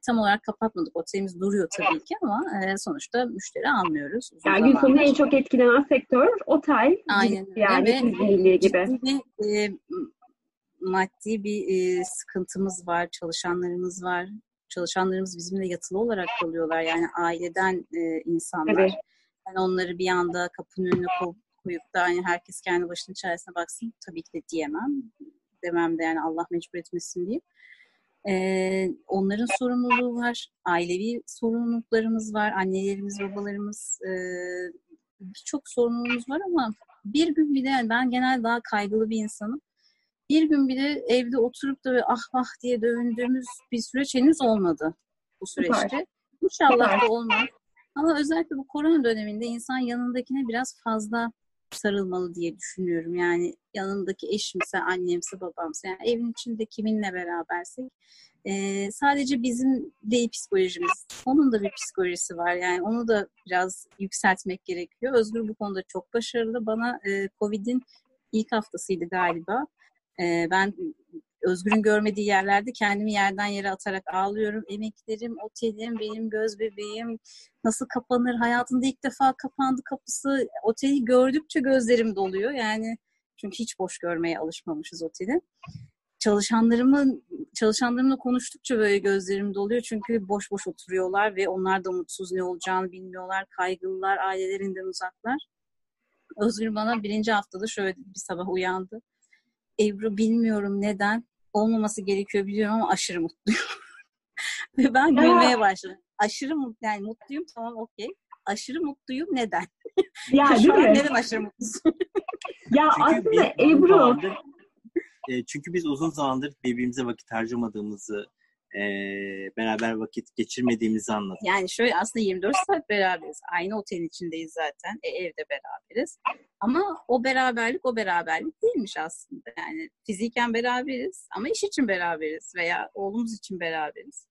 Yani tam olarak kapatmadık. Otelimiz duruyor tabii ki ama e, sonuçta müşteri almıyoruz. Uzun yani gün sonunda en çok etkilenen sektör otel. Aynen öyle. Yani gibi. ciddi e, maddi bir e, sıkıntımız var. Çalışanlarımız var. Çalışanlarımız bizimle yatılı olarak kalıyorlar. Yani aileden e, insanlar. Evet. Ben onları bir anda kapının önüne ko- koyup da hani herkes kendi başının çaresine baksın tabii ki de diyemem. Demem de yani Allah mecbur etmesin diye. Ee, onların sorumluluğu var. Ailevi sorumluluklarımız var. Annelerimiz, babalarımız e, birçok sorumluluğumuz var ama bir gün bile yani ben genel daha kaygılı bir insanım. Bir gün bile evde oturup da ah vah diye dövündüğümüz bir süreç henüz olmadı bu süreçte. İnşallah Süper. da olmaz. Ama özellikle bu korona döneminde insan yanındakine biraz fazla sarılmalı diye düşünüyorum. Yani yanındaki eşimse, annemse, babamsa yani evin içinde kiminle berabersek e, sadece bizim değil psikolojimiz. Onun da bir psikolojisi var. Yani onu da biraz yükseltmek gerekiyor. Özgür bu konuda çok başarılı. Bana e, Covid'in ilk haftasıydı galiba. E, ben Özgür'ün görmediği yerlerde kendimi yerden yere atarak ağlıyorum. Emeklerim, otelim, benim göz bebeğim nasıl kapanır? Hayatımda ilk defa kapandı kapısı. Oteli gördükçe gözlerim doluyor. Yani çünkü hiç boş görmeye alışmamışız oteli. Çalışanlarımın çalışanlarımla konuştukça böyle gözlerim doluyor. Çünkü boş boş oturuyorlar ve onlar da mutsuz ne olacağını bilmiyorlar. Kaygılılar, ailelerinden uzaklar. Özgür bana birinci haftada şöyle bir sabah uyandı. Ebru bilmiyorum neden olmaması gerekiyor biliyorum ama aşırı mutluyum. Ve ben Ya. gülmeye başladım. Aşırı mutlu, yani mutluyum tamam okey. Aşırı mutluyum neden? Ya Şu an neden aşırı mutlusun? Ya Çünkü aslında Ebru zamandır- e, çünkü biz uzun zamandır birbirimize vakit harcamadığımızı, e, beraber vakit geçirmediğimizi anladık. Yani şöyle aslında 24 saat beraberiz. Aynı otelin içindeyiz zaten. E, evde beraberiz. Ama o beraberlik o beraberlik değilmiş aslında. Yani fiziken beraberiz ama iş için beraberiz veya oğlumuz için beraberiz.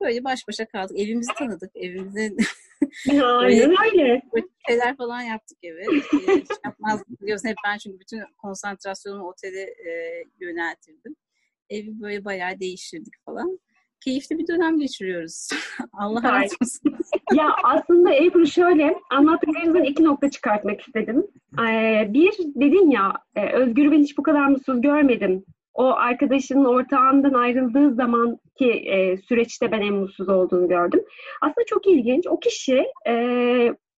Böyle baş başa kaldık. Evimizi tanıdık. Evimizde aynen öyle. şeyler falan yaptık eve. Ee, hiç yapmazdık biliyorsun. Hep ben çünkü bütün konsantrasyonumu otele e, yöneltirdim. Evi böyle bayağı değiştirdik falan. Keyifli bir dönem geçiriyoruz. Allah razı olsun. Ya aslında Ebru şöyle anlattıklarınızdan iki nokta çıkartmak istedim. Ee, bir dedin ya e, Özgür'ü ben hiç bu kadar mutsuz görmedim. O arkadaşının ortağından ayrıldığı zamanki e, süreçte ben en mutsuz olduğunu gördüm. Aslında çok ilginç. O kişi e,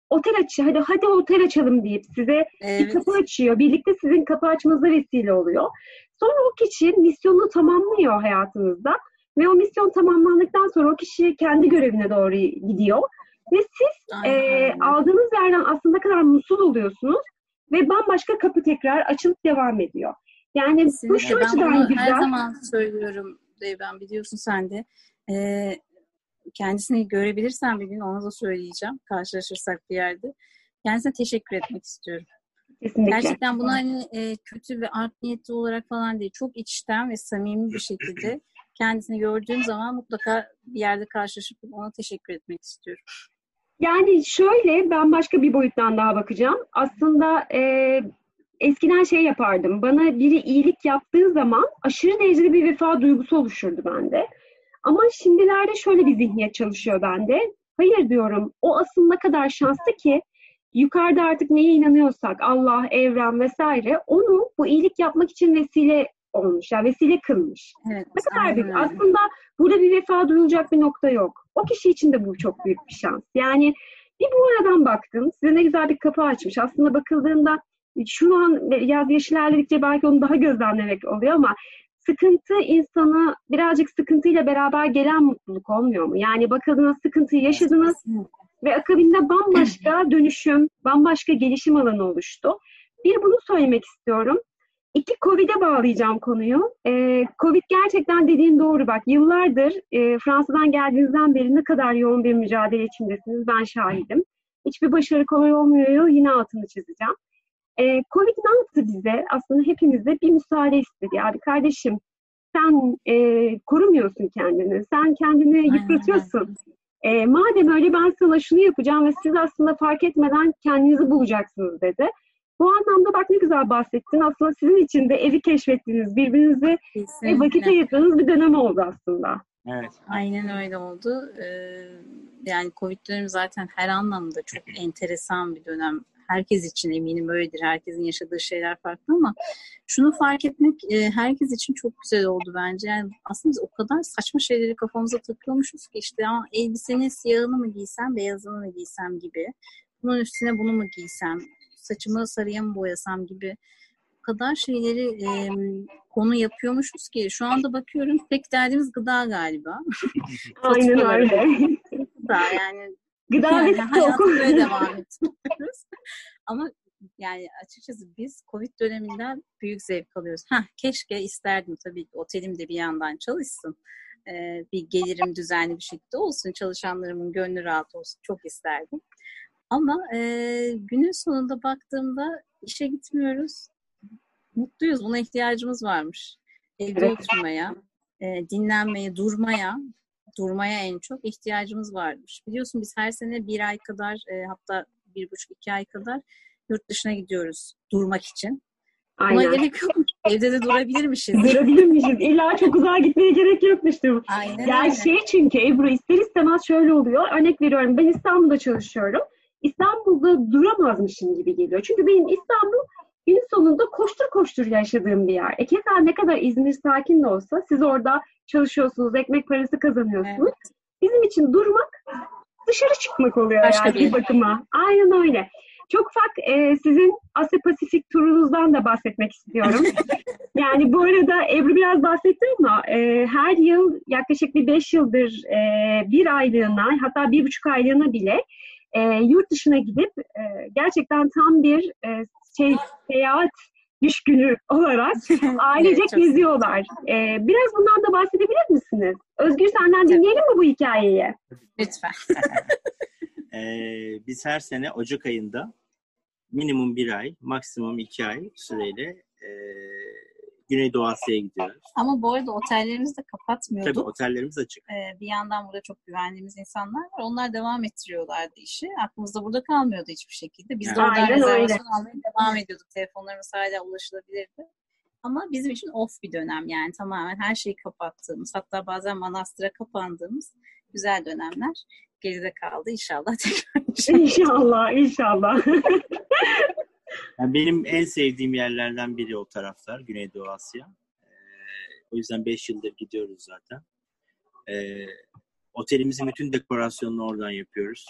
otel aç, hadi hadi otel açalım deyip size bir Evet. kapı açıyor. Birlikte sizin kapı açmanıza vesile oluyor. Sonra o kişi misyonunu tamamlıyor hayatınızda. Ve o misyon tamamlandıktan sonra o kişi kendi görevine doğru gidiyor. Ve siz e, aldığınız yerden aslında kadar mutsuz oluyorsunuz ve bambaşka kapı tekrar açılıp devam ediyor. Yani Kesinlikle. bu şu ben açıdan güzel. Her zaman söylüyorum ben biliyorsun sen de. Ee, kendisini görebilirsen bir gün ona da söyleyeceğim. Karşılaşırsak bir yerde. Kendisine teşekkür etmek istiyorum. Kesinlikle. Gerçekten bunu hani e, kötü ve art niyetli olarak falan değil. Çok içten ve samimi bir şekilde kendisini gördüğüm zaman mutlaka bir yerde karşılaşıp ona teşekkür etmek istiyorum. Yani şöyle ben başka bir boyuttan daha bakacağım. Aslında e, eskiden şey yapardım. Bana biri iyilik yaptığı zaman aşırı derecede bir vefa duygusu oluşurdu bende. Ama şimdilerde şöyle bir zihniyet çalışıyor bende. Hayır diyorum. O aslında ne kadar şanslı ki yukarıda artık neye inanıyorsak Allah, evren vesaire onu bu iyilik yapmak için vesile olmuş. Yani vesile kılmış. Evet, ne kadar büyük. Aslında burada bir vefa duyulacak bir nokta yok. O kişi için de bu çok büyük bir şans. Yani bir bu aradan baktım. Size ne güzel bir kapı açmış. Aslında bakıldığında şu an yaz yaş ilerledikçe belki onu daha gözlemlemek oluyor ama sıkıntı insanı birazcık sıkıntıyla beraber gelen mutluluk olmuyor mu? Yani bakıldığınız sıkıntıyı yaşadınız ve akabinde bambaşka dönüşüm, bambaşka gelişim alanı oluştu. Bir bunu söylemek istiyorum. İki Covid'e bağlayacağım konuyu. Ee, Covid gerçekten dediğin doğru bak. Yıllardır e, Fransa'dan geldiğinizden beri ne kadar yoğun bir mücadele içindesiniz ben şahidim. Hiçbir başarı kolay olmuyor. Yine altını çizeceğim. Ee, Covid ne yaptı bize? Aslında hepimize bir müsaade istedi. Abi kardeşim sen e, korumuyorsun kendini. Sen kendini yıpratıyorsun. E, madem öyle ben sana şunu yapacağım ve siz aslında fark etmeden kendinizi bulacaksınız dedi. Bu anlamda bak ne güzel bahsettin. Aslında sizin için de evi keşfettiğiniz, birbirinize Kesinlikle. vakit ayırdığınız bir dönem oldu aslında. Evet. Aynen öyle oldu. Ee, yani Covid dönemi zaten her anlamda çok enteresan bir dönem. Herkes için eminim öyledir. Herkesin yaşadığı şeyler farklı ama şunu fark etmek e, herkes için çok güzel oldu bence. Yani aslında biz o kadar saçma şeyleri kafamıza takıyormuşuz ki işte ama elbisenin siyahını mı giysem, beyazını mı giysem gibi. Bunun üstüne bunu mu giysem, saçımı sarıya mı boyasam gibi kadar şeyleri e, konu yapıyormuşuz ki şu anda bakıyorum pek derdimiz gıda galiba. Aynen öyle. Gıda yani. Gıda yani hayatımıza devam ediyoruz. Ama yani açıkçası biz Covid döneminden büyük zevk alıyoruz. Heh, keşke isterdim tabii otelim de bir yandan çalışsın. Ee, bir gelirim düzenli bir şekilde olsun. Çalışanlarımın gönlü rahat olsun. Çok isterdim. Ama e, günün sonunda baktığımda işe gitmiyoruz. Mutluyuz. Buna ihtiyacımız varmış. Evde evet. oturmaya, e, dinlenmeye, durmaya, durmaya en çok ihtiyacımız varmış. Biliyorsun biz her sene bir ay kadar, e, hatta bir buçuk iki ay kadar yurt dışına gidiyoruz durmak için. Aynen. Buna gerek yok. Evde de durabilirmişiz. durabilirmişiz. İlla çok uzağa gitmeye gerek yokmuştu. Aynen yani öyle. şey çünkü Ebru ister istemez şöyle oluyor. Örnek veriyorum ben İstanbul'da çalışıyorum. İstanbul'da duramazmışım gibi geliyor. Çünkü benim İstanbul gün sonunda koştur koştur yaşadığım bir yer. E keza ne kadar İzmir sakin de olsa siz orada çalışıyorsunuz, ekmek parası kazanıyorsunuz. Evet. Bizim için durmak dışarı çıkmak oluyor Başka yani bir bakıma. Aynen öyle. Çok ufak e, sizin Asya Pasifik turunuzdan da bahsetmek istiyorum. yani bu arada Ebru biraz bahsetti ama e, her yıl yaklaşık bir beş yıldır e, bir aylığına hatta bir buçuk aylığına bile e, yurt dışına gidip e, gerçekten tam bir e, şey seyahat düşkünü olarak ailecek geziyorlar. Ee, biraz bundan da bahsedebilir misiniz? Özgür senden dinleyelim mi bu hikayeyi? Lütfen. ee, biz her sene Ocak ayında minimum bir ay, maksimum iki ay süreyle e, Güneydoğu Asya'ya gidiyoruz. Ama bu arada otellerimizi de kapatmıyorduk. Tabii otellerimiz açık. Ee, bir yandan burada çok güvendiğimiz insanlar var. Onlar devam ettiriyorlardı işi. Aklımızda burada kalmıyordu hiçbir şekilde. Biz de oradan Aynen rezervasyon almaya devam ediyorduk. Telefonlarımız hala ulaşılabilirdi. Ama bizim için off bir dönem yani tamamen her şeyi kapattığımız hatta bazen manastıra kapandığımız güzel dönemler geride kaldı inşallah tekrar. İnşallah, inşallah. Yani benim en sevdiğim yerlerden biri o taraflar, Güneydoğu Asya. Ee, o yüzden 5 yıldır gidiyoruz zaten. Ee, otelimizin bütün dekorasyonunu oradan yapıyoruz.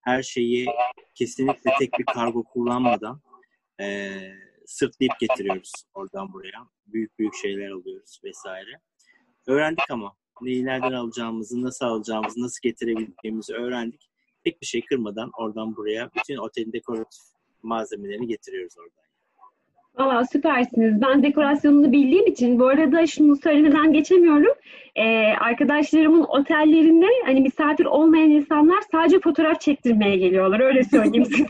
Her şeyi kesinlikle tek bir kargo kullanmadan e, sırtlayıp getiriyoruz oradan buraya. Büyük büyük şeyler alıyoruz vesaire. Öğrendik ama neyi nereden alacağımızı, nasıl alacağımızı, nasıl getirebileceğimizi öğrendik. tek bir şey kırmadan oradan buraya bütün otelin dekoratif malzemelerini getiriyoruz oradan. Valla süpersiniz. Ben dekorasyonunu bildiğim için bu arada şunu söylemeden geçemiyorum. Ee, arkadaşlarımın otellerinde hani misafir olmayan insanlar sadece fotoğraf çektirmeye geliyorlar. Öyle söyleyeyim size.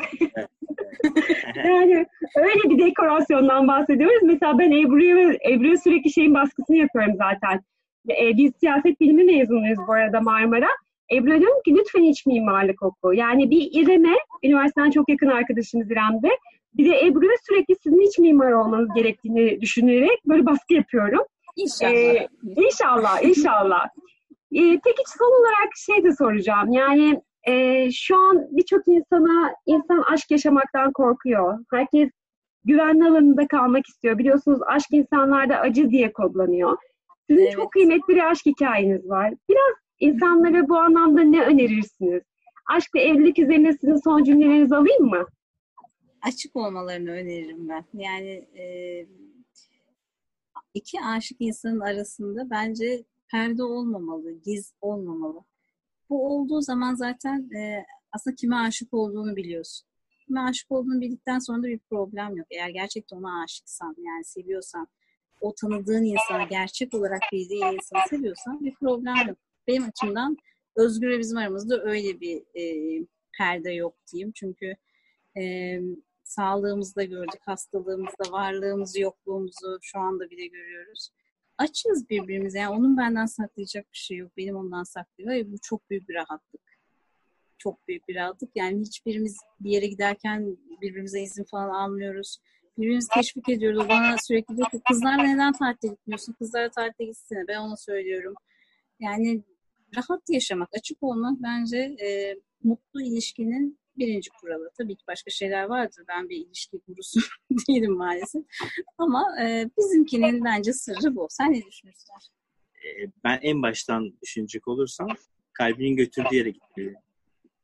yani öyle bir dekorasyondan bahsediyoruz. Mesela ben Ebru'ya Ebru'ya sürekli şeyin baskısını yapıyorum zaten. Ee, biz siyaset bilimi mezunuyuz bu arada Marmara. Ebru diyorum ki lütfen iç mimarlık oku. Yani bir İrem'e, üniversiteden çok yakın arkadaşımız İrem'de. Bir de Ebru'ya sürekli sizin iç mimar olmanız gerektiğini düşünerek böyle baskı yapıyorum. İnşallah. Ee, inşallah, inşallah. Ee, peki son olarak şey de soracağım. Yani e, şu an birçok insana, insan aşk yaşamaktan korkuyor. Herkes güvenli alanında kalmak istiyor. Biliyorsunuz aşk insanlarda acı diye kodlanıyor. Sizin Evet. çok kıymetli bir aşk hikayeniz var. Biraz insanlara bu anlamda ne önerirsiniz? Aşk ve evlilik üzerine sizin son cümlelerinizi alayım mı? açık olmalarını öneririm ben. Yani e, iki aşık insanın arasında bence perde olmamalı, giz olmamalı. Bu olduğu zaman zaten e, aslında kime aşık olduğunu biliyorsun. Kime aşık olduğunu bildikten sonra da bir problem yok. Eğer gerçekten ona aşıksan, yani seviyorsan, o tanıdığın insanı, gerçek olarak bildiğin insanı seviyorsan bir problem yok. Benim açımdan Özgür ve bizim aramızda öyle bir e, perde yok diyeyim. Çünkü e, sağlığımızda gördük, hastalığımızda, varlığımızı, yokluğumuzu şu anda bile görüyoruz. Açız birbirimize. Yani onun benden saklayacak bir şey yok. Benim ondan saklıyor. Ve bu çok büyük bir rahatlık. Çok büyük bir rahatlık. Yani hiçbirimiz bir yere giderken birbirimize izin falan almıyoruz. Birbirimizi teşvik ediyoruz. O bana sürekli diyor ki kızlarla neden tatile gitmiyorsun? Kızlarla tatile gitsene. Ben ona söylüyorum. Yani rahat yaşamak, açık olmak bence e, mutlu ilişkinin birinci kuralı. Tabii ki başka şeyler vardır. Ben bir ilişki gurusu değilim maalesef. Ama e, bizimkinin bence sırrı bu. Sen ne düşünürsün? Ee, ben en baştan düşünecek olursam kalbinin götürdüğü yere gitmeli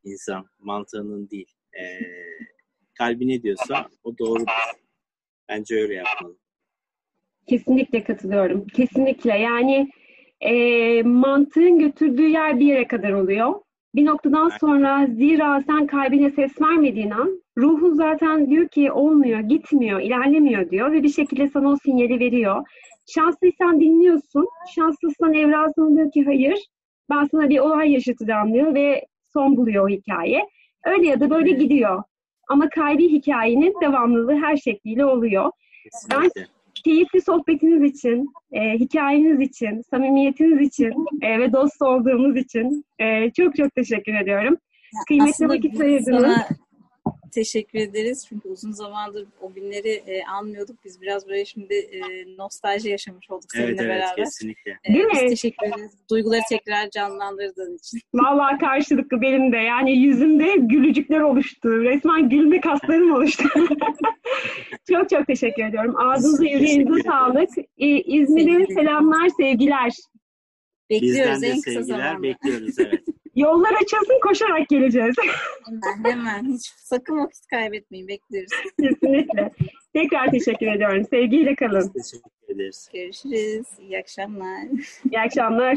insan. Mantığının değil. Ee, kalbi ne diyorsa o doğrudur. Bence öyle yapmalı. Kesinlikle katılıyorum. Kesinlikle. Yani e, mantığın götürdüğü yer bir yere kadar oluyor. Bir noktadan sonra zira sen kalbine ses vermediğin an ruhun zaten diyor ki olmuyor, gitmiyor, ilerlemiyor diyor ve bir şekilde sana o sinyali veriyor. Şanslıysan dinliyorsun. Şanslıysan evrasın diyor ki hayır ben sana bir olay yaşatacağım diyor ve son buluyor o hikaye. Öyle ya da böyle gidiyor. Ama kalbi hikayenin devamlılığı her şekliyle oluyor. Kesinlikle. Keyifli sohbetiniz için, e, hikayeniz için, samimiyetiniz için e, ve dost olduğumuz için e, çok çok teşekkür ediyorum. Kıymetli Aslında vakit ayırdınız. Teşekkür ederiz. Çünkü uzun zamandır o günleri e, anmıyorduk. Biz biraz böyle şimdi e, nostalji yaşamış olduk seninle Evet evet beraber. kesinlikle. E, Değil biz mi? teşekkür ederiz. Duyguları tekrar canlandırdığın için. Vallahi karşılıklı benim de. Yani yüzümde gülücükler oluştu. Resmen gülme kaslarım oluştu. çok çok teşekkür ediyorum. Ağzınıza yüreğinize sağlık. Ee, İzmir'e selamlar, sevgiler. Bekliyoruz Bizden de en kısa sevgiler zamanda. bekliyoruz evet. Yollar açılsın koşarak geleceğiz. Hemen hemen. Hiç sakın vakit kaybetmeyin. Bekliyoruz. Kesinlikle. Tekrar teşekkür ediyorum. Sevgiyle kalın. Biz teşekkür ederiz. Görüşürüz. İyi akşamlar. İyi akşamlar.